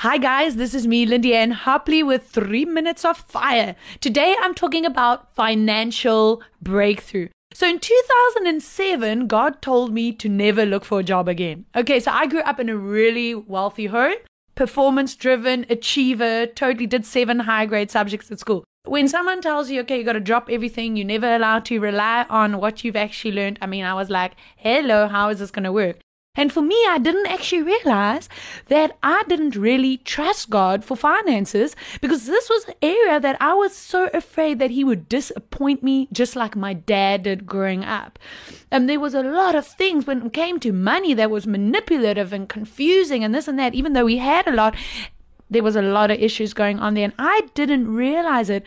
Hi guys, this is me, Lindy Ann Hopley with three minutes of fire. Today I'm talking about financial breakthrough. So in 2007, God told me to never look for a job again. Okay, so I grew up in a really wealthy home, performance driven, achiever, totally did seven high grade subjects at school. When someone tells you, okay, you got to drop everything, you're never allowed to rely on what you've actually learned. I mean, I was like, hello, how is this going to work? And for me, I didn't actually realize that I didn't really trust God for finances because this was an area that I was so afraid that He would disappoint me, just like my dad did growing up. And there was a lot of things when it came to money that was manipulative and confusing and this and that, even though we had a lot there was a lot of issues going on there and I didn't realize it.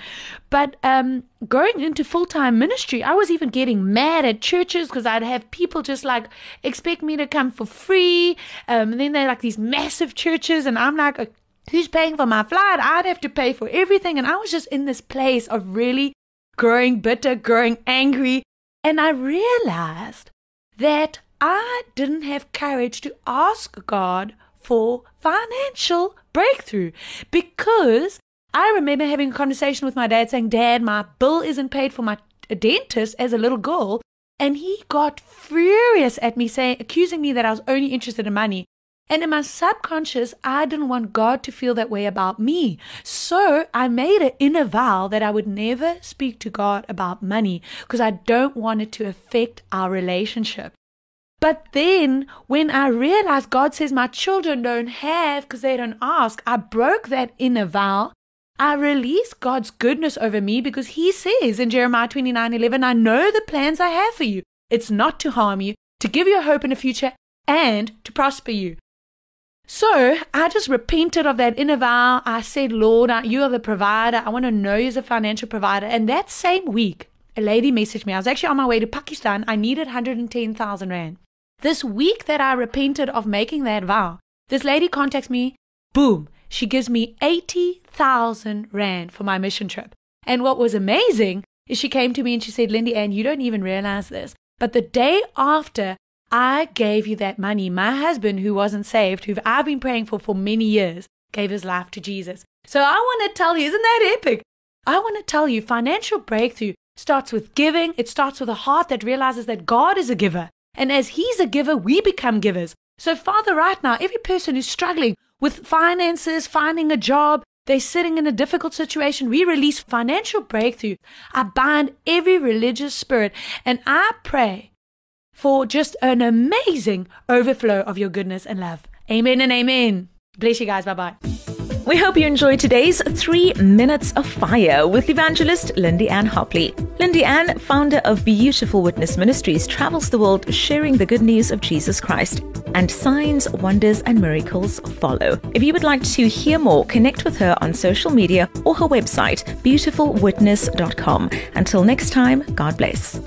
But um, going into full time ministry, I was even getting mad at churches because I'd have people just like expect me to come for free. Um, and then they're like these massive churches, and I'm like, who's paying for my flight? I'd have to pay for everything. And I was just in this place of really growing bitter, growing angry. And I realized that I didn't have courage to ask God for financial breakthrough because I remember having a conversation with my dad saying, Dad, my bill isn't paid for my uh, dentist as a little girl. And he got furious at me, saying, accusing me that I was only interested in money. And in my subconscious, I didn't want God to feel that way about me. So I made an inner vow that I would never speak to God about money because I don't want it to affect our relationship. But then when I realized God says my children don't have because they don't ask, I broke that inner vow. I released God's goodness over me because He says in Jeremiah 29 11, I know the plans I have for you. It's not to harm you, to give you a hope in the future, and to prosper you. So I just repented of that inner vow. I said, Lord, uh, you are the provider. I want to know you as a financial provider. And that same week, a lady messaged me. I was actually on my way to Pakistan. I needed 110,000 Rand. This week that I repented of making that vow, this lady contacts me, boom, she gives me 80,000 Rand for my mission trip. And what was amazing is she came to me and she said, Lindy Ann, you don't even realize this. But the day after I gave you that money, my husband, who wasn't saved, who I've been praying for for many years, gave his life to Jesus. So I want to tell you, isn't that epic? I want to tell you, financial breakthrough starts with giving. It starts with a heart that realizes that God is a giver. And as He's a giver, we become givers. So, Father, right now, every person who's struggling with finances, finding a job, they're sitting in a difficult situation, we release financial breakthrough. I bind every religious spirit and I pray for just an amazing overflow of your goodness and love. Amen and amen. Bless you guys. Bye bye. We hope you enjoyed today's Three Minutes of Fire with evangelist Lindy Ann Hopley. Lindy Ann, founder of Beautiful Witness Ministries, travels the world sharing the good news of Jesus Christ. And signs, wonders, and miracles follow. If you would like to hear more, connect with her on social media or her website, beautifulwitness.com. Until next time, God bless.